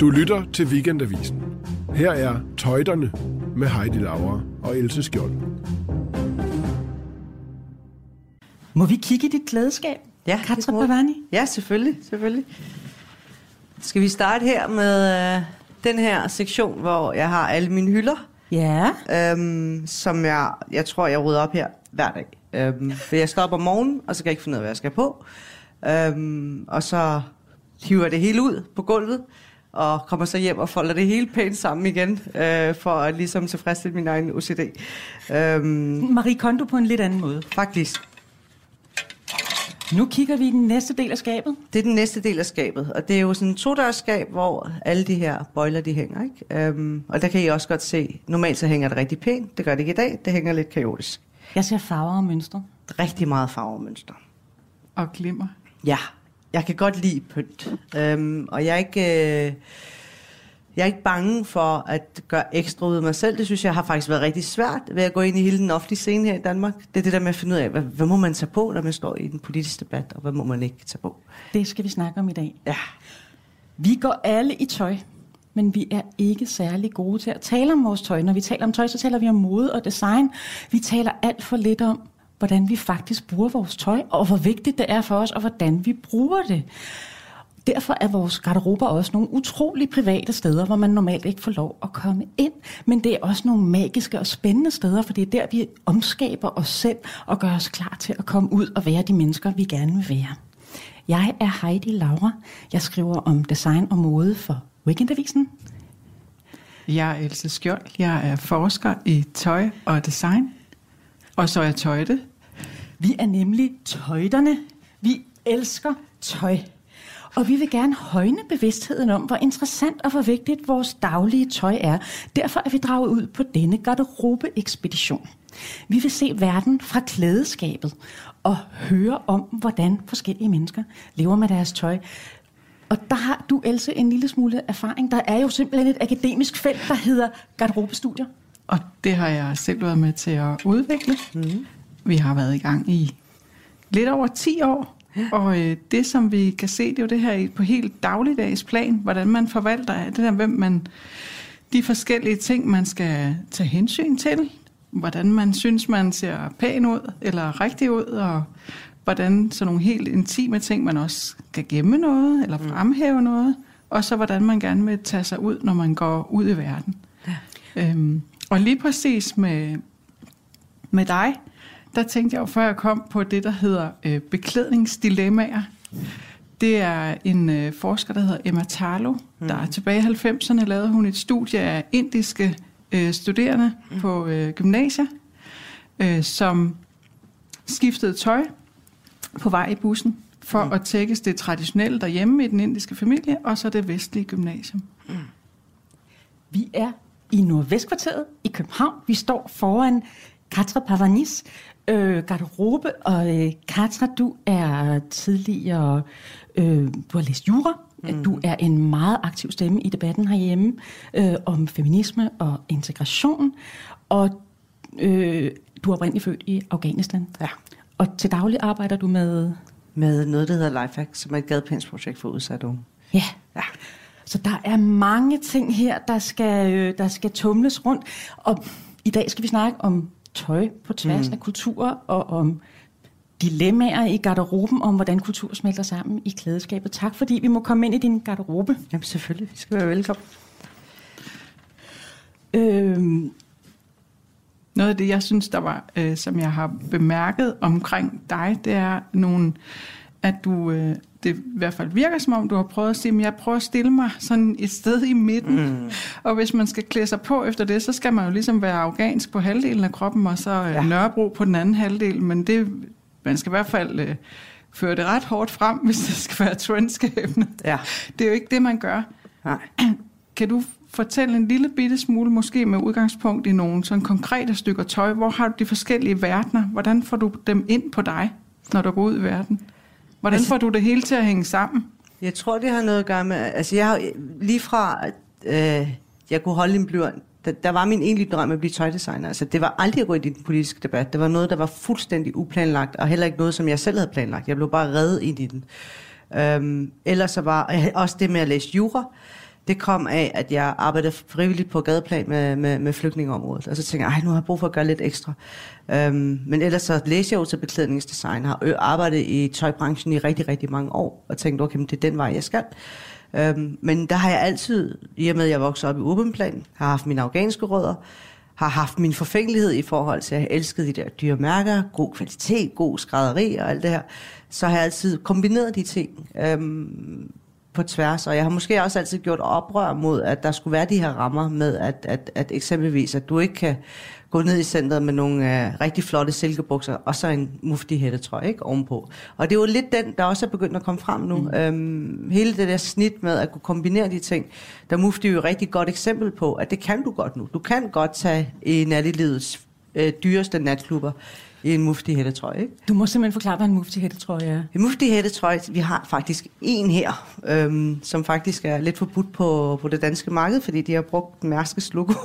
Du lytter til Weekendavisen. Her er Tøjterne med Heidi Laura og Else Skjold. Må vi kigge i dit klædeskab? Ja, Katra Bavani? Ja, selvfølgelig, selvfølgelig. Skal vi starte her med øh, den her sektion, hvor jeg har alle mine hylder, Ja. øhm, som jeg, jeg tror, jeg rydder op her hver dag. Øhm, for jeg står op om morgenen, og så kan jeg ikke finde ud af, hvad jeg skal på. Øhm, og så hiver det hele ud på gulvet, og kommer så hjem og folder det hele pænt sammen igen, øh, for at ligesom tilfredsstille min egen OCD. Øhm, Marie Kondo på en lidt anden måde. faktisk, Nu kigger vi i den næste del af skabet. Det er den næste del af skabet, og det er jo sådan en todørsskab, hvor alle de her bøjler, de hænger, ikke? Øhm, og der kan I også godt se, normalt så hænger det rigtig pænt, det gør det ikke i dag, det hænger lidt kaotisk. Jeg ser farver og mønstre. Rigtig meget farvemønster. og glimmer. Ja, jeg kan godt lide pynt, øhm, og jeg er ikke... Øh, jeg er ikke bange for at gøre ekstra ud af mig selv. Det synes jeg har faktisk været rigtig svært ved at gå ind i hele den offentlige scene her i Danmark. Det er det der med at finde ud af, hvad, hvad må man tage på, når man står i den politiske debat, og hvad må man ikke tage på. Det skal vi snakke om i dag. Ja, Vi går alle i tøj, men vi er ikke særlig gode til at tale om vores tøj. Når vi taler om tøj, så taler vi om mode og design. Vi taler alt for lidt om, hvordan vi faktisk bruger vores tøj, og hvor vigtigt det er for os, og hvordan vi bruger det. Derfor er vores garderober også nogle utrolig private steder, hvor man normalt ikke får lov at komme ind. Men det er også nogle magiske og spændende steder, for det er der, vi omskaber os selv og gør os klar til at komme ud og være de mennesker, vi gerne vil være. Jeg er Heidi Laura. Jeg skriver om design og mode for Weekendavisen. Jeg er Else Skjold. Jeg er forsker i tøj og design. Og så er jeg tøjte. Vi er nemlig tøjterne. Vi elsker tøj. Og vi vil gerne højne bevidstheden om, hvor interessant og hvor vigtigt vores daglige tøj er. Derfor er vi draget ud på denne garderobe-ekspedition. Vi vil se verden fra klædeskabet og høre om, hvordan forskellige mennesker lever med deres tøj. Og der har du, Else, en lille smule erfaring. Der er jo simpelthen et akademisk felt, der hedder garderobestudier. Og det har jeg selv været med til at udvikle. Mm. Vi har været i gang i lidt over 10 år. Og øh, det, som vi kan se, det er jo det her på helt dagligdags plan, hvordan man forvalter det der, hvem man, de forskellige ting, man skal tage hensyn til, hvordan man synes, man ser pæn ud, eller rigtig ud, og hvordan sådan nogle helt intime ting, man også skal gemme noget, eller fremhæve noget, og så hvordan man gerne vil tage sig ud, når man går ud i verden. Øhm, og lige præcis med, med dig, der tænkte jeg jo, før jeg kom på det, der hedder øh, beklædningsdilemmaer. Det er en øh, forsker, der hedder Emma Tarlo, mm. der er tilbage i 90'erne lavede hun et studie af indiske øh, studerende mm. på øh, gymnasier, øh, som skiftede tøj på vej i bussen for mm. at tækkes det traditionelle derhjemme i den indiske familie, og så det vestlige gymnasium. Vi er i Nordvestkvarteret i København. Vi står foran Katra Pavanis øh, garderobe, og øh, Katra, du er tidligere, øh, du har læst jura, mm. du er en meget aktiv stemme i debatten herhjemme øh, om feminisme og integration, og øh, du er oprindeligt født i Afghanistan. Ja. Og til daglig arbejder du med... med noget, der hedder Lifehack, som er et gadepensprojekt for udsatte unge. Ja. Ja. Så der er mange ting her, der skal, øh, der skal tumles rundt. Og i dag skal vi snakke om tøj på tværs mm. af kulturer, og om dilemmaer i garderoben, om hvordan kultur smelter sammen i klædeskabet. Tak fordi vi må komme ind i din garderobe. Jamen selvfølgelig, vi skal være velkommen. Øhm, Noget af det, jeg synes, der var, øh, som jeg har bemærket omkring dig, det er nogle, at du, øh, det i hvert fald virker som om, du har prøvet at sige, at jeg prøver at stille mig sådan et sted i midten. Mm. Og hvis man skal klæde sig på efter det, så skal man jo ligesom være afghansk på halvdelen af kroppen, og så øh, ja. Nørrebro på den anden halvdel. Men det, man skal i hvert fald øh, føre det ret hårdt frem, hvis det skal være trendskabende. Ja. Det er jo ikke det, man gør. Nej. Kan du fortælle en lille bitte smule, måske med udgangspunkt i nogle sådan konkrete stykker tøj? Hvor har du de forskellige verdener? Hvordan får du dem ind på dig, når du går ud i verden? Hvordan Altså- får du det hele til at hænge sammen? Jeg tror, det har noget at gøre med... Altså, jeg har lige fra, at øh, jeg kunne holde en blyant, der, der var min egentlige drøm at blive tøjdesigner. Altså, det var aldrig at gå ind i den politiske debat. Det var noget, der var fuldstændig uplanlagt, og heller ikke noget, som jeg selv havde planlagt. Jeg blev bare reddet ind i den. Øhm, ellers så var og også det med at læse jura det kom af, at jeg arbejdede frivilligt på gadeplan med, med, med flygtningeområdet. Og så tænkte jeg, nu har jeg brug for at gøre lidt ekstra. Øhm, men ellers så læste jeg jo til beklædningsdesign, har arbejdet i tøjbranchen i rigtig, rigtig mange år, og tænkte, okay, men det er den vej, jeg skal. Øhm, men der har jeg altid, i og med at jeg voksede op i Ubenplan, har haft mine afghanske rødder, har haft min forfængelighed i forhold til, at jeg elskede de der dyre mærker, god kvalitet, god skrædderi og alt det her, så har jeg altid kombineret de ting øhm, på tværs, og jeg har måske også altid gjort oprør mod, at der skulle være de her rammer med, at, at, at eksempelvis, at du ikke kan gå ned i centret med nogle øh, rigtig flotte silkebukser, og så en mufti hættetrøje ikke, ovenpå. Og det er jo lidt den, der også er begyndt at komme frem nu. Mm. Øhm, hele det der snit med at kunne kombinere de ting, der mufti er jo et rigtig godt eksempel på, at det kan du godt nu. Du kan godt tage i nattelivets øh, dyreste natklubber i en mufti hættetrøje, ikke? Du må simpelthen forklare, hvad en mufti hættetrøje er. En mufti hættetrøje, vi har faktisk en her, øhm, som faktisk er lidt forbudt på, på det danske marked, fordi de har brugt Mærskes logo.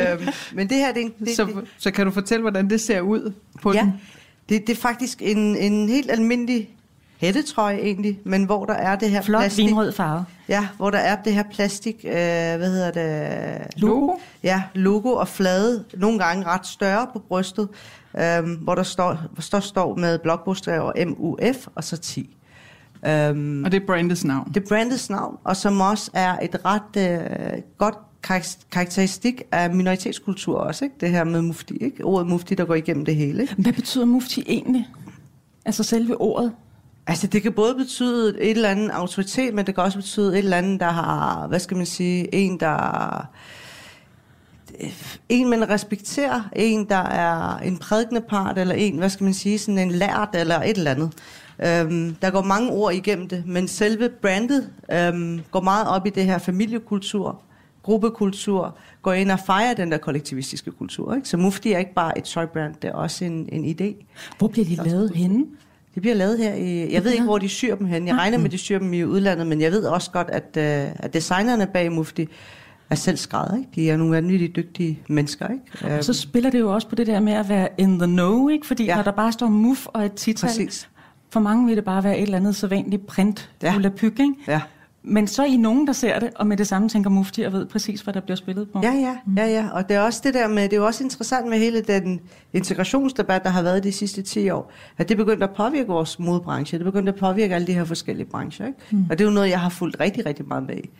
øhm, men det her, det er en... Det, Så, det, så kan du fortælle, hvordan det ser ud på ja, den? det, det er faktisk en, en helt almindelig hættetrøje egentlig, men hvor der er det her Flot plastik. vinrød farve. Ja, hvor der er det her plastik, øh, hvad hedder det? Logo? Ja, logo og flade, nogle gange ret større på brystet, øhm, hvor der står, hvor der står med blokbogstaver MUF og så 10. Øhm, Og det er brandets navn. det er brandets navn, og som også er et ret øh, godt karak- karakteristik af minoritetskultur også, ikke? det her med mufti, ikke? ordet mufti, der går igennem det hele. Ikke? Hvad betyder mufti egentlig? Altså selve ordet? Altså det kan både betyde et eller andet autoritet, men det kan også betyde et eller andet, der har, hvad skal man sige, en, der en, man respekterer, en, der er en prædikende part, eller en, hvad skal man sige, sådan en lært, eller et eller andet. Øhm, der går mange ord igennem det, men selve brandet øhm, går meget op i det her familiekultur, gruppekultur, går ind og fejrer den der kollektivistiske kultur. Ikke? Så Mufti er ikke bare et tøjbrand, det er også en, en idé. Hvor bliver de lavet henne? Det bliver lavet her i... Jeg ved ikke, hvor de syr dem hen. Jeg regner med, at de syr dem i udlandet, men jeg ved også godt, at, uh, at designerne bag Mufti er selv skrædder. Ikke? De er nogle vanvittigt dygtige mennesker. Ikke? Og så spiller det jo også på det der med at være in the know, ikke? Fordi Ja. når der bare står muf og et tital, Præcis. for mange vil det bare være et eller andet sædvanligt print, Ja. pyg, ikke? Ja. Men så er I nogen, der ser det, og med det samme tænker mufti og ved præcis, hvad der bliver spillet på. Ja, ja, ja, ja. Og det er også det der med, det er jo også interessant med hele den integrationsdebat, der har været de sidste 10 år, at det begyndte at påvirke vores modbranche, det begyndte at påvirke alle de her forskellige brancher. Ikke? Mm. Og det er jo noget, jeg har fulgt rigtig, rigtig meget med i.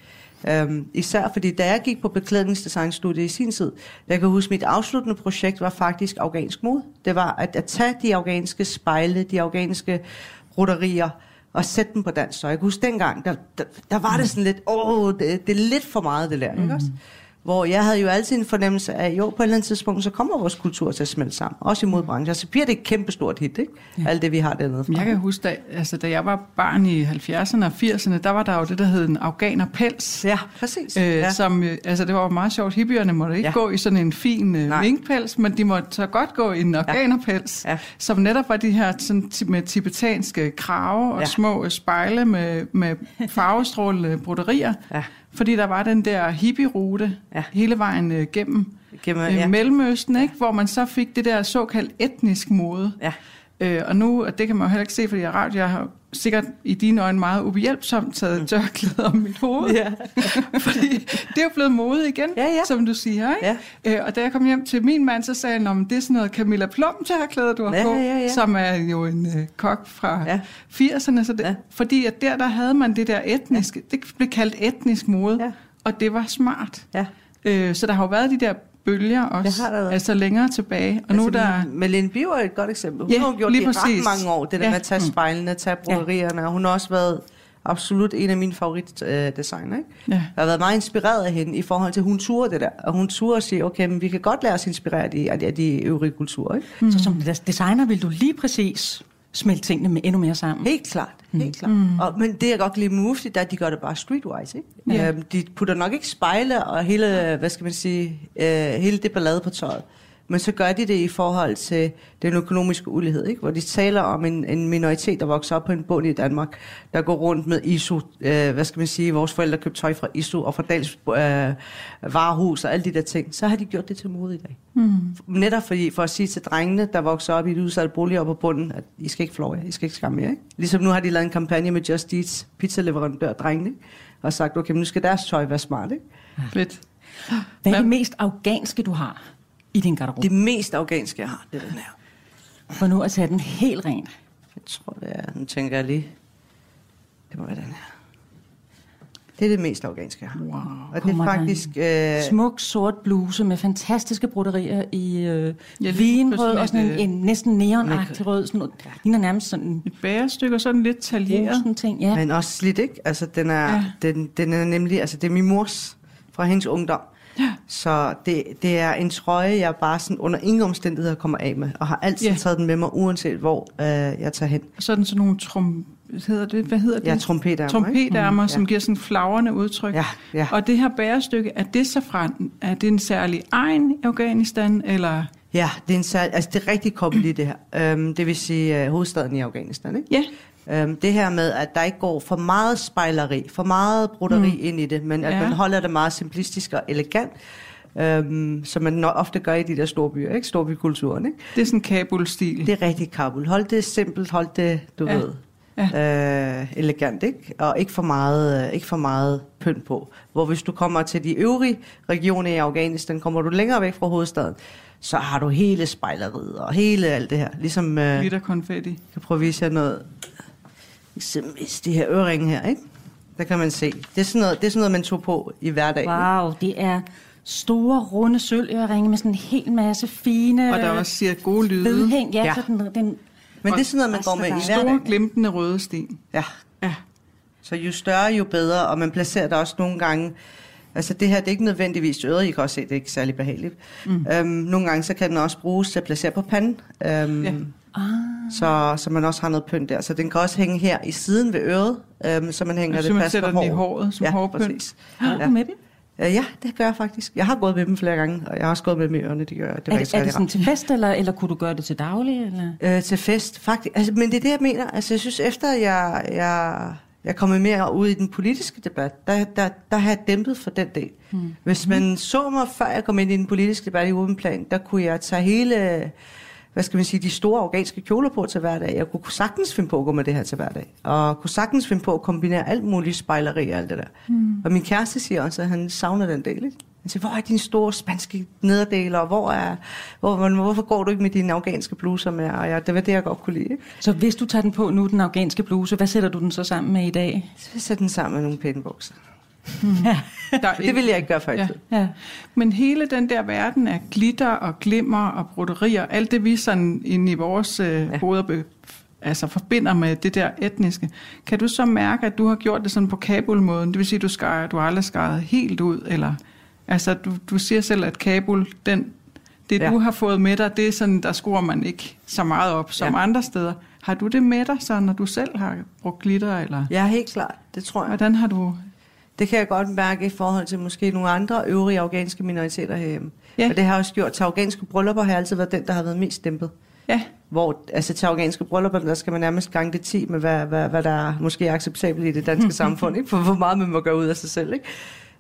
Um, især fordi, da jeg gik på beklædningsdesignstudiet i sin tid, jeg kan huske, mit afsluttende projekt var faktisk afghansk mode. Det var at, at tage de afghanske spejle, de afghanske broderier, og sætte dem på dansk. Så jeg kan huske dengang, der, der, der var det sådan lidt, åh, det, det er lidt for meget det der, ikke også? Hvor jeg havde jo altid en fornemmelse af, jo, på et eller andet tidspunkt, så kommer vores kultur til at smelte sammen. Også i modbranchen. Så bliver det et kæmpestort hit, ikke? Ja. Alt det, vi har dernede fra. Jeg kan huske, da, altså, da jeg var barn i 70'erne og 80'erne, der var der jo det, der hed en afghanerpels. Ja, præcis. Øh, ja. som, øh, altså det var jo meget sjovt. Hippierne måtte ikke Ja. ja. gå i sådan en fin øh, Nej. minkpels, men de måtte så godt gå i en afghanerpels, Ja. som netop var de her sådan, med tibetanske krave og Ja. ja. små spejle med, med farvestrålende broderier. Ja. Fordi der var den der hippie-rute Ja. hele vejen øh, gennem Gennem- øh, ja. Mellemøsten, ikke? hvor man så fik det der såkaldt etnisk mode. Ja. Øh, og nu, og det kan man jo heller ikke se, fordi jeg radio, jeg har sikkert i dine øjne meget ubehjælpsomt taget tørklæde om mit hoved. Mm. Ja. fordi det er jo blevet mode igen, Ja, ja. som du siger. Ikke? Øh, og da jeg kom hjem til min mand, så sagde han, om det er sådan noget Camilla Plum tørklæde, du har Ja, på, ja, ja. som er jo en øh, kok fra Ja. ja. 80'erne. Så det, Ja. ja. Fordi at der, der havde man det der etniske, ja. det blev kaldt etnisk mode, Ja. og det var smart. Ja. Øh, så der har jo været de der bølger også, Det har der været. altså længere tilbage. Og nu er der... Melanie Biver er et godt eksempel. Hun Ja, har gjort lige det i ret mange år, det der Ja. med at tage spejlene, tage broderierne, og hun har også været absolut en af mine favoritdesigner. Ikke? Ja. Jeg har været meget inspireret af hende i forhold til, at hun turde det der. Og hun turde at sige, okay, men vi kan godt lade os inspirere af de, af de øvrige kulturer. Ikke? Mm. Så som designer vil du lige præcis smelte tingene med endnu mere sammen. Helt klart, helt klart. Mm. Og, men det jeg godt kan lide med Mufti, det er, at de gør det bare streetwise. Ikke? Ja. Øhm, de putter nok ikke spejle og hele, hvad skal man sige, øh, hele det ballade på tøjet. Men så gør de det i forhold til den økonomiske ulighed, ikke? hvor de taler om en, en minoritet, der vokser op på en bund i Danmark, der går rundt med ISO, øh, hvad skal man sige, vores forældre købte tøj fra ISO og fra Dals øh, varehus og alle de der ting, så har de gjort det til mode i dag. Mm. Netop fordi, for at sige til drengene, der vokser op i et udsat bolig op på bunden, at I skal ikke flove jer, I skal ikke skamme jer. Ikke? Ligesom nu har de lavet en kampagne med Just Eats, pizzaleverandør drengene, ikke? og sagt, okay, nu skal deres tøj være smart. Ikke? Fedt. Hvad er det mest afghanske, du har i din garderobe? Det mest afghanske, jeg har, det er den her. For nu at tage den helt ren. Jeg tror, det er, nu tænker jeg lige, det må være den her. Det er det mest afghanske, jeg har. Wow. Og det er faktisk... Øh, Smuk sort bluse med fantastiske broderier i øh, Ja, vinrød sådan og sådan en, en næsten neonagtig rød. Sådan noget. Ligner nærmest sådan Et bærestykke og sådan lidt taljeret. rosen ting. Ja. Men også slidt, ikke? Altså, den er, ja. den, den er nemlig... Altså, det er min mors fra hendes ungdom. Ja. Så det, det er en trøje, jeg bare sådan under ingen omstændigheder kommer af med. Og har altid Ja. ja. taget den med mig, uanset hvor øh, jeg tager hen. Og sådan sådan nogle trum... Hedder det, hvad hedder det? Er trompetærmer, ikke? Trompetærmer, Mm, som ja. giver sådan flagrende udtryk. Ja, ja. Og det her bærestykke, er det så fra, er det en særlig egen i Afghanistan, eller? Ja, det er, en særlig, altså, det er rigtig koblet i det her. Øhm, det vil sige øh, hovedstaden i Afghanistan, ikke? Ja, Øhm, det her med, at der ikke går for meget spejleri, for meget broderi mm. ind i det, men at Ja. man holder det meget simplistisk og elegant, øhm, som man ofte gør i de der store byer, ikke? Storbykulturen, ikke? det er sådan Kabul-stil. Det er rigtig Kabul. Hold det simpelt, hold det, du Ja. ved, ja. øh, elegant, ikke? Og ikke for, meget, øh, ikke for meget pynt på. Hvor hvis du kommer til de øvrige regioner i Afghanistan, kommer du længere væk fra hovedstaden, så har du hele spejleriet og hele alt det her. Ligesom, øh, Glitter konfetti. kan prøve at vise jer noget. Eksempelvis de her øreringe her, ikke? Der kan man se. Det er sådan noget, det er sådan noget man tog på i hverdagen. Wow, det er store, runde sølvøreringe med sådan en hel masse fine Og der også siger gode lyde. vedhæng. Ja, Ja. så den, den, Men det er sådan noget, man går med i Store Store hverdagen. glimtende røde sten. Ja. Ja. Så jo større, jo bedre, og man placerer det også nogle gange... Altså det her, det er ikke nødvendigvis øret, I kan også se, det er ikke særlig behageligt. Mm. Øhm, nogle gange, så kan den også bruges til at placere på panden. Øhm, ja. ah, så, så man også har noget pynt der. Så den kan også hænge her i siden ved øret, øhm, så man hænger det så man fast sætter på den i håret. håret som ja, hårpynt. præcis. har Ja. du med dem? Øh, Ja, det gør jeg faktisk. Jeg har gået med dem flere gange, og jeg har også gået med dem i ørerne. Det gør. Det var Er ikke det, er det sådan til fest, eller, eller kunne du gøre det til daglig? Eller? Øh, til fest, faktisk. Altså, men det er det, jeg mener. Altså, jeg synes, efter jeg, jeg, jeg kommet mere ud i den politiske debat, der, der, der har jeg dæmpet for den del. Hmm. Hvis man så mig, før jeg kom ind i den politiske debat i åben plan, der kunne jeg tage hele, hvad skal man sige, de store afghanske kjoler på til hverdag. Jeg kunne sagtens finde på at gå med det her til hverdag. Og kunne sagtens finde på at kombinere alt muligt spejleri og alt det der. Hmm. Og min kæreste siger også, at han savner den del, ikke? Han siger, hvor er dine store spanske nederdeler, og hvor er, hvor, hvor, hvorfor går du ikke med dine afghanske bluser med? Og jeg, det var det, jeg godt kunne lide. Ikke? Så hvis du tager den på nu, den afghanske bluse, hvad sætter du den så sammen med i dag? Så jeg sætter den sammen med nogle pæne bukser. Der er Det ville jeg ikke gøre i Ja. Ja. Men hele den der verden af glitter og glimmer og broderier, alt det vi sådan inde i vores øh, ja. hoveder be, altså forbinder med det der etniske, kan du så mærke, at du har gjort det sådan på Kabul-måden? Det vil sige, at du, skar, du har aldrig skåret helt ud, eller... Altså, du, du siger selv, at Kabul, den, det Ja. du har fået med dig, det er sådan, der skruer man ikke så meget op som Ja. andre steder. Har du det med dig, så når du selv har brugt glitter, eller Ja, helt klart. Det tror jeg. hvordan har du... Det kan jeg godt mærke i forhold til måske nogle andre øvrige afghanske minoriteter herhjemme. Ja. Og det har også gjort til afghanske bryllupper, har altid været den, der har været mest dæmpet. Ja, Hvor, altså til afghanske bryllupper, der skal man nærmest gange det 10 med, hvad, hvad, hvad der er måske er acceptabelt i det danske samfund, ikke? for hvor meget man må gøre ud af sig selv. Ikke?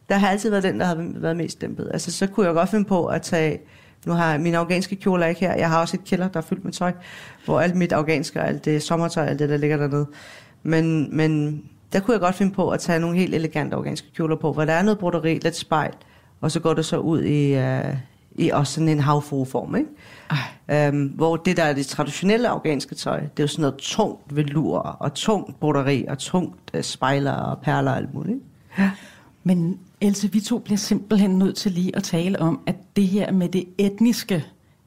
Der har altid været den, der har været mest dæmpet. Altså så kunne jeg godt finde på at tage, nu har jeg mine afghanske kjoler ikke her, jeg har også et kælder, der er fyldt med tøj, hvor alt mit afghanske, alt det sommertøj, alt det, der ligger dernede. Men, men der kunne jeg godt finde på at tage nogle helt elegante afghanske kjoler på, hvor der er noget broderi, lidt spejl, og så går det så ud i, uh, i også sådan en havfrueform, ikke? Øhm, hvor det, der er det traditionelle afghanske tøj, det er jo sådan noget tungt velur, og tungt broderi, og tungt uh, spejler og perler og alt muligt. ikke? Men Else, vi to bliver simpelthen nødt til lige at tale om, at det her med det etniske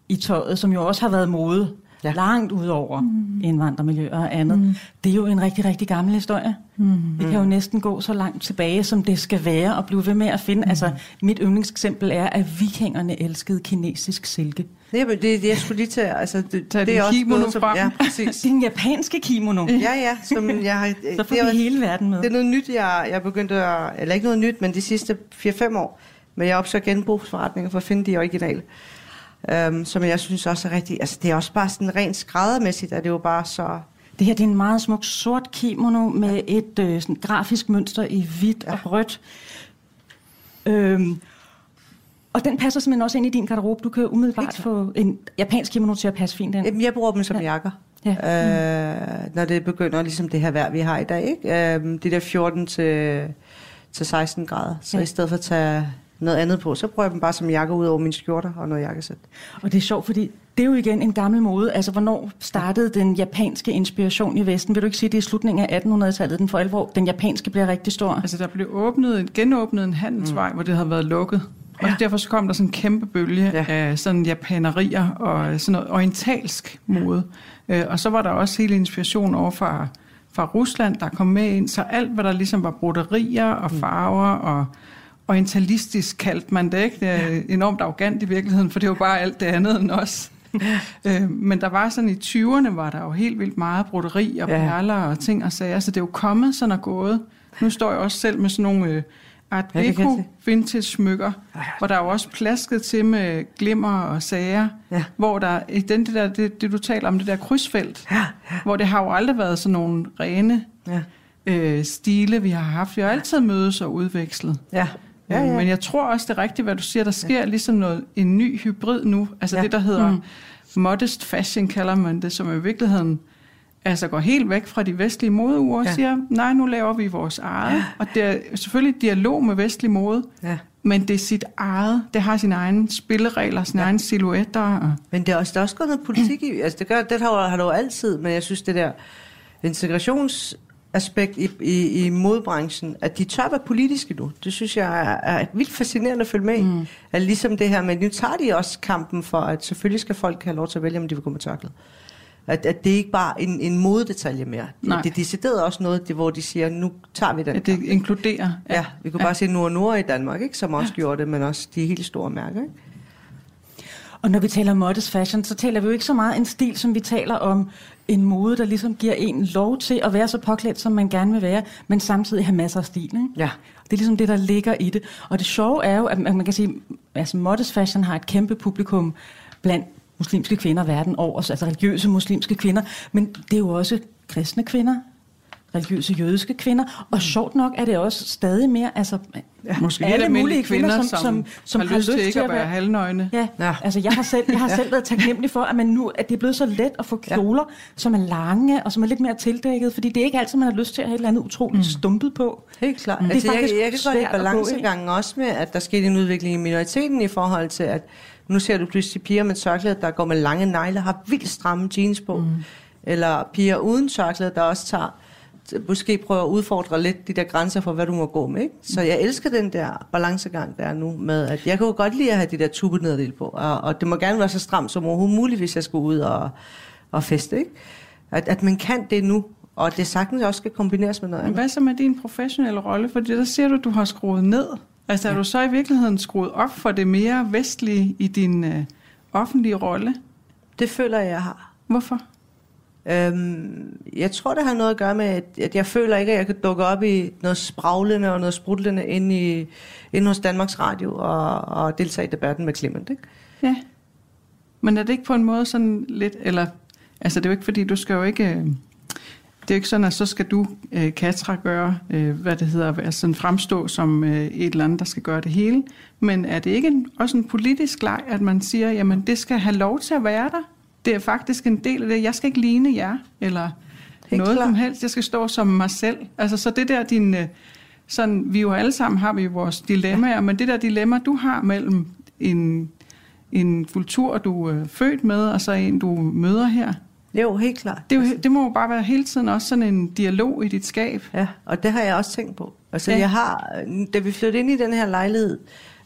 i tøjet, som jo også har været mode ja. Langt ud over mm. indvandrermiljøer og andet, mm. det er jo en rigtig, rigtig gammel historie. Mm. Vi kan jo næsten gå så langt tilbage, som det skal være, og blive ved med at finde. Mm. Altså, mit yndlingseksempel er, at vikingerne elskede kinesisk silke. Det, er- det, det jeg skulle lige til, altså, det, Tag det er også kimono noget, som, frem. ja, præcis. Den japanske kimono. Ja, ja, som jeg har, Så får det er- vi hele verden med. Det er noget nyt, jeg, jeg begyndte at... Eller ikke noget nyt, men de sidste 4-5 år. Men jeg opsøger genbrugsforretninger for at finde de originale. Øhm, som jeg synes også er rigtig, altså det er også bare sådan rent skræddermæssigt, at det er jo bare så, Det her det er en meget smuk sort kimono med et øh, sådan grafisk mønster i hvidt ja. og rødt. Øhm, og den passer simpelthen også ind i din garderobe. Du kan umiddelbart få en japansk kimono til at passe fint ind. Jamen, jeg bruger dem som Ja. ja. jakker. Ja. Øh, når det begynder ligesom det her vejr, vi har i dag. Ikke? Øh, det der 14 til, til 16 grader. Så Ja. ja. i stedet for at tage noget andet på, så bruger jeg dem bare som jakker ud over mine skjorter og noget jakkesæt. Og det er sjovt, fordi det er jo igen en gammel mode. Altså, hvornår startede den japanske inspiration i Vesten? Vil du ikke sige, det er i slutningen af 1800-tallet, den for alvor, den japanske bliver rigtig stor? Altså, der blev åbnet, genåbnet en handelsvej, mm. hvor det havde været lukket. Og Ja. derfor så kom der sådan en kæmpe bølge Ja. ja. af sådan japanerier og sådan noget orientalsk mode. Øh, Og så var der også hele inspiration over fra, fra Rusland, der kom med ind. Så alt, hvad der ligesom var broderier og farver og orientalistisk kaldte man det, ikke? Det er enormt arrogant i virkeligheden, for det var bare alt det andet end os. Øh, Men der var sådan i 20'erne, var der jo helt vildt meget broderi og Ja. perler og ting og sager, så det er jo kommet sådan og gået. Nu står jeg også selv med sådan nogle øh, Art Ja, Deco vintage smykker, hvor der er jo også plasket til med glimmer og sager, Ja. hvor der i den det der det, det du taler om det der krydsfelt, Ja, ja. hvor det har jo aldrig været sådan nogle rene Ja. øh, stile vi har haft. Vi har altid mødes og udvekslet. Ja. Ja, ja. Men jeg tror også det er rigtigt hvad du siger, der sker ligesom noget en ny hybrid nu, altså Ja. det der hedder Mm. modest fashion kalder man det, som i virkeligheden altså går helt væk fra de vestlige modeuger og Ja. siger, nej, nu laver vi vores eget. Og det er selvfølgelig dialog med vestlig mode, ja. men det er sit eget. Det har sine egne spilleregler, sine ja. egne silhuetter. Og, Men det er også, der er også gået noget politik i. Altså det, gør, det har, har du altid, men jeg synes det der integrationsaspekt i, i, i modbranchen, at de tør være politiske nu. Det synes jeg er, er vildt fascinerende at følge med i. Mm. At ligesom det her, men nu tager de også kampen for, at selvfølgelig skal folk have lov til at vælge, om de vil gå med tørklæde. At, at det ikke bare er en, en modedetalje mere. Nej. Det, det er decideret også noget, det, hvor de siger, nu tager vi den. at det inkluderer. Ja, vi kunne ja. bare se Nord Nord i Danmark, ikke, som også ja. gjorde det, men også de helt store mærker. Ikke? Og når vi taler modest fashion, så taler vi jo ikke så meget en stil, som vi taler om en mode, der ligesom giver en lov til at være så påklædt, som man gerne vil være, men samtidig have masser af stil. Ikke? Ja. Det er ligesom det, der ligger i det. Og det sjove er jo, at man kan sige, altså modest fashion har et kæmpe publikum blandt muslimske kvinder verden over, altså religiøse muslimske kvinder, men det er jo også kristne kvinder, religiøse jødiske kvinder, og sjovt nok er det også stadig mere, altså Ja, måske alle mulige kvinder, kvinder, som, som, som, som har, lyst til ikke at være være halvnøgne. Ja, Ja. altså jeg har selv, jeg har selv været taknemmelig for, at man nu at det er blevet så let at få kjoler, ja. som er lange og som er lidt mere tildækket, fordi det er ikke altid, man har lyst til at have et eller andet utroligt mm. stumpet på. Helt klart. Mm. Mm. Altså, Det er jeg, faktisk jeg kan godt lide balancegangen også med, at der skete en udvikling i minoriteten i forhold til, at nu ser du pludselig piger med tørklæde, der går med lange negle, har vildt stramme jeans på. Mm. Eller piger uden tørklæde, der også tager måske prøver at udfordre lidt de der grænser for, hvad du må gå med. Ikke? Så jeg elsker den der balancegang, der er nu med, at jeg kan jo godt lide at have de der tubernederdel på, og, og det må gerne være så stramt som overhovedet muligt, hvis jeg skal ud og, og feste. Ikke? At, at man kan det nu, og det sagtens også skal kombineres med noget Men andet. hvad så med din professionelle rolle? For der ser du, at du har skruet ned. Altså er du så i virkeligheden skruet op for det mere vestlige i din øh, offentlige rolle? Det føler jeg, jeg har. Hvorfor? Øhm, jeg tror, det har noget at gøre med, at, jeg føler ikke, at jeg kan dukke op i noget spraglende og noget sprudlende inde, i, inde hos Danmarks Radio og, og deltage i debatten med Clement. Ikke? Ja. Men er det ikke på en måde sådan lidt, eller, altså det er jo ikke fordi, du skal jo ikke, øh, det er jo ikke sådan, at så skal du, øh, Katra, gøre, øh, hvad det hedder, være sådan fremstå som øh, et eller andet, der skal gøre det hele. Men er det ikke en, også en politisk leg, at man siger, jamen det skal have lov til at være der? Det er faktisk en del af det. Jeg skal ikke ligne jer, eller Helt noget klart. som helst. Jeg skal stå som mig selv. Altså så det der din, øh, sådan, vi jo alle sammen har vi vores dilemmaer, men det der dilemma, du har mellem en, en kultur, du er født med, og så en, du møder her, Jo, helt klart. det, jo, det må jo bare være hele tiden også sådan en dialog i dit skab. Ja, og det har jeg også tænkt på. Altså, Ja. ja. jeg har, da vi flyttede ind i den her lejlighed,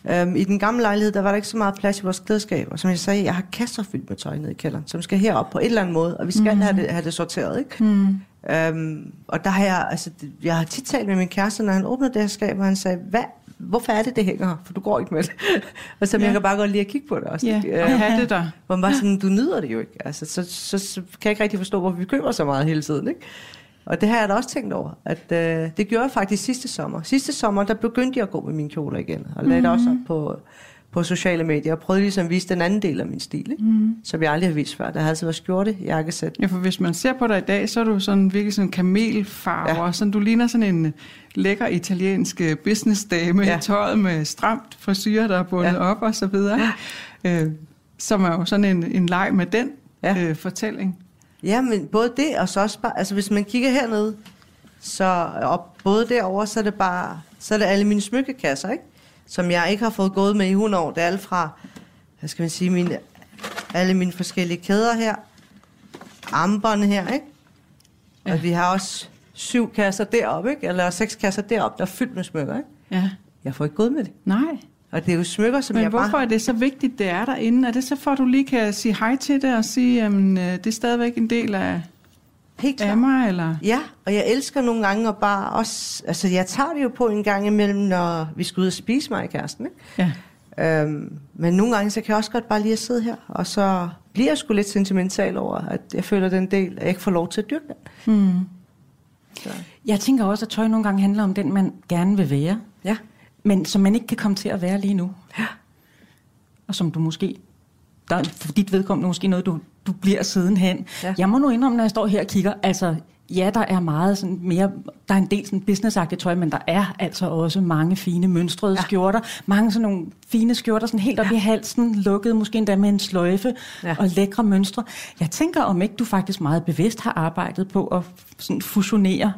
øhm, i den gamle lejlighed, der var der ikke så meget plads i vores klædeskab. Og som jeg sagde, jeg har kasser fyldt med tøj nede i kælderen, som skal herop på et eller andet måde, og vi skal mm. have, det, have det sorteret, ikke? Mm. Øhm, og der har jeg, altså, jeg har tit talt med min kæreste, når han åbnede det her skab, og han sagde, hvad, hvorfor er det, det hænger her? For du går ikke med det. og så Ja. jeg kan bare godt lide at kigge på det også. Ja, ikke? og Øh, have det der. hvor man bare sådan, du nyder det jo ikke. Altså, så, så, så kan jeg ikke rigtig forstå, hvorfor vi køber så meget hele tiden. Ikke? Og det har jeg da også tænkt over. At, øh, det gjorde jeg faktisk sidste sommer. Sidste sommer, der begyndte jeg at gå med mine kjoler igen. Og lagde mm-hmm. også op på, på sociale medier, og prøvede ligesom at vise den anden del af min stil, ikke? Mm. som jeg aldrig har vist før. Der har altid været skjorte, jakkesæt. Ja, for hvis man ser på dig i dag, så er du sådan virkelig sådan kamelfarver. Ja. Sådan, du ligner sådan en lækker italiensk businessdame ja. i tøjet med stramt frisyr, der er bundet ja. op og så videre. Ja. Øh, som er jo sådan en, en leg med den ja. øh, fortælling. Ja, men både det og så også bare, altså hvis man kigger hernede, så op, både derover så er det bare, så er det alle mine smykkekasser, ikke? Som jeg ikke har fået gået med i 100 år. Det er alt fra, hvad skal man sige, mine, alle mine forskellige kæder her, armbånd her, ikke? Ja. Og vi har også syv kasser deroppe, ikke? Eller seks kasser deroppe, der er fyldt med smykker, ikke? Ja. Jeg får ikke gået med det. Nej. Og det er jo smykker, som Men jeg hvorfor bare... er det så vigtigt, det er derinde? Er det så for, at du lige kan sige hej til det og sige, at det er stadigvæk en del af, Helt af mig? Eller? Ja, og jeg elsker nogle gange at bare også... Altså, jeg tager det jo på en gang imellem, når vi skal ud og spise mig i kæresten, ikke? Ja. Øhm, men nogle gange, så kan jeg også godt bare lige at sidde her, og så bliver jeg sgu lidt sentimental over, at jeg føler den del, at jeg ikke får lov til at dyrke den. Hmm. Så. Jeg tænker også, at tøj nogle gange handler om den, man gerne vil være, Ja. Men som man ikke kan komme til at være lige nu. Ja. Og som du måske, der er for dit vedkommende måske noget, du, du bliver sidenhen. Ja. Jeg må nu indrømme, når jeg står her og kigger, altså ja, der er meget sådan mere, der er en del sådan businessagtigt tøj, men der er altså også mange fine mønstrede Ja. skjorter. Mange sådan nogle fine skjorter, sådan helt op ja. i halsen, lukket måske endda med en sløjfe Ja. ja. og lækre mønstre. Jeg tænker, om ikke du faktisk meget bevidst har arbejdet på at sådan fusionere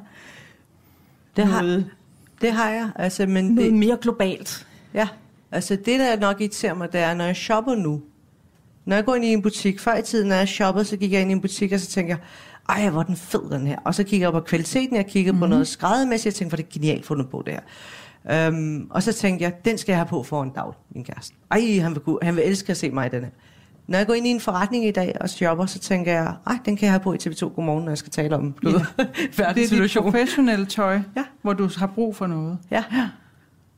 Det har, noget, det har jeg. Altså, men noget det, mere globalt. ja. altså, det, der nok irriterer mig, det er, når jeg shopper nu. Når jeg går ind i en butik, før i tiden, når jeg shoppede, så gik jeg ind i en butik, og så tænker jeg, ej, hvor er den fed, den her. Og så kigger jeg på kvaliteten, jeg kigger mm-hmm. på noget skræddermæssigt, jeg tænker, hvor er det genialt fundet på det her. Um, og så tænkte jeg, den skal jeg have på for en dag, min kæreste. Ej, han vil, kunne- han vil elske at se mig i den her. Når jeg går ind i en forretning i dag og shopper, så tænker jeg, ej, den kan jeg have på i TV2 Godmorgen, når jeg skal tale om du ved, Det er dit professionelle tøj, Ja. hvor du har brug for noget. Ja.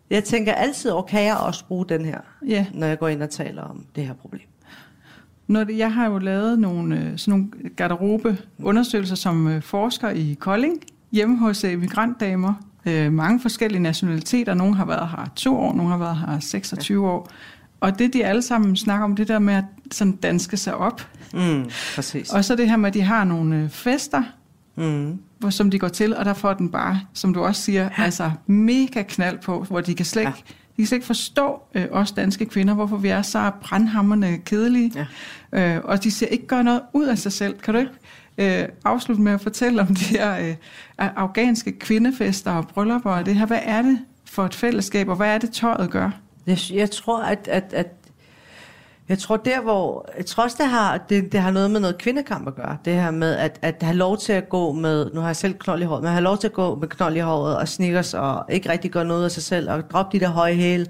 Jeg tænker altid, og kan jeg også bruge den her, Ja. når jeg går ind og taler om det her problem. Når det, jeg har jo lavet nogle, øh, sådan nogle garderobeundersøgelser som øh, forsker i Kolding, hjemme hos øh, migrantdamer. Øh, mange forskellige nationaliteter. Nogle har været her to år, nogle har været her 26 år. Og det, de alle sammen snakker om, det der med at sådan danske sig op. Mm, præcis. Og så det her med, at de har nogle øh, fester, Mm. hvor, som de går til, og der får den bare, som du også siger, ja. altså mega knald på, hvor de kan slet ikke, Ja. de kan slet ikke forstå øh, os danske kvinder, hvorfor vi er så brandhammerne kedelige, ja. øh, og de ser ikke gøre noget ud af sig selv. Kan du ikke øh, afslutte med at fortælle om de her øh, afghanske kvindefester og bryllupper og det her? Hvad er det for et fællesskab, og hvad er det tøjet gør? Jeg, jeg tror, at, at, at jeg tror der, hvor... Jeg tror også, det har, det, det har noget med noget kvindekamp at gøre. Det her med at, at have lov til at gå med... Nu har jeg selv knold i håret, men have lov til at gå med knold i håret og sneakers og ikke rigtig gøre noget af sig selv og droppe de der høje hæle,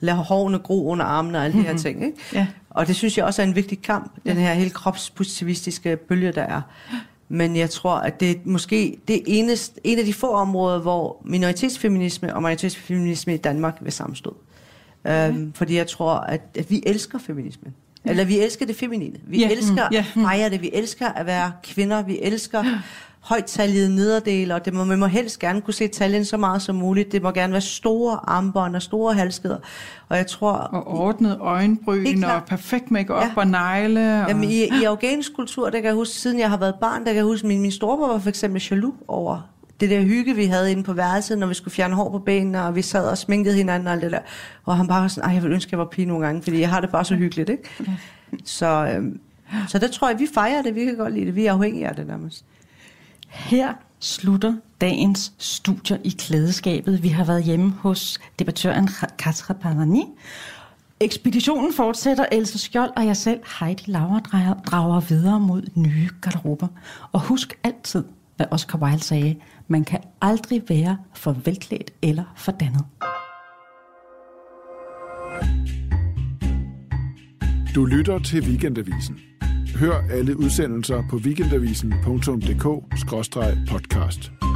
lade hårene gro under armene og alle de her ting. Ikke? Ja. Og det synes jeg også er en vigtig kamp, den her helt kropspositivistiske bølge, der er. Men jeg tror, at det er måske det eneste, en af de få områder, hvor minoritetsfeminisme og majoritetsfeminisme i Danmark vil sammenstå. Um, fordi jeg tror, at, at vi elsker feminismen. Eller vi elsker det feminine. Vi Ja, elsker mm, ja, fejre det. Vi elsker at være kvinder. Vi elsker højt tallige nederdele, og det må, man må helst gerne kunne se taljen så meget som muligt. Det må gerne være store armbånd og store halskeder. Og jeg tror... Og ordnet øjenbryn og perfekt makeup Ja. og negle. Og... Jamen, i, i afghansk kultur, der kan jeg huske, siden jeg har været barn, der kan jeg huske, min, min storebror var for eksempel jaloux over det der hygge, vi havde inde på værelset, når vi skulle fjerne hår på benene, og vi sad og sminkede hinanden og alt det der. Og han bare var sådan, ej, jeg vil ønske, jeg var pige nogle gange, fordi jeg har det bare så hyggeligt, ikke? Så, øhm, så der tror jeg, vi fejrer det, vi kan godt lide det, vi er afhængige af det nærmest. Her slutter dagens studier i klædeskabet. Vi har været hjemme hos debattøren Katra Panani. Ekspeditionen fortsætter. Else Skjold og jeg selv, Heidi Laura, drager, drager videre mod nye garderober. Og husk altid, hvad Oscar Wilde sagde. Man kan aldrig være for velklædt eller for dannet. Du lytter til Weekendavisen. Hør alle udsendelser på weekendavisen.dk-podcast.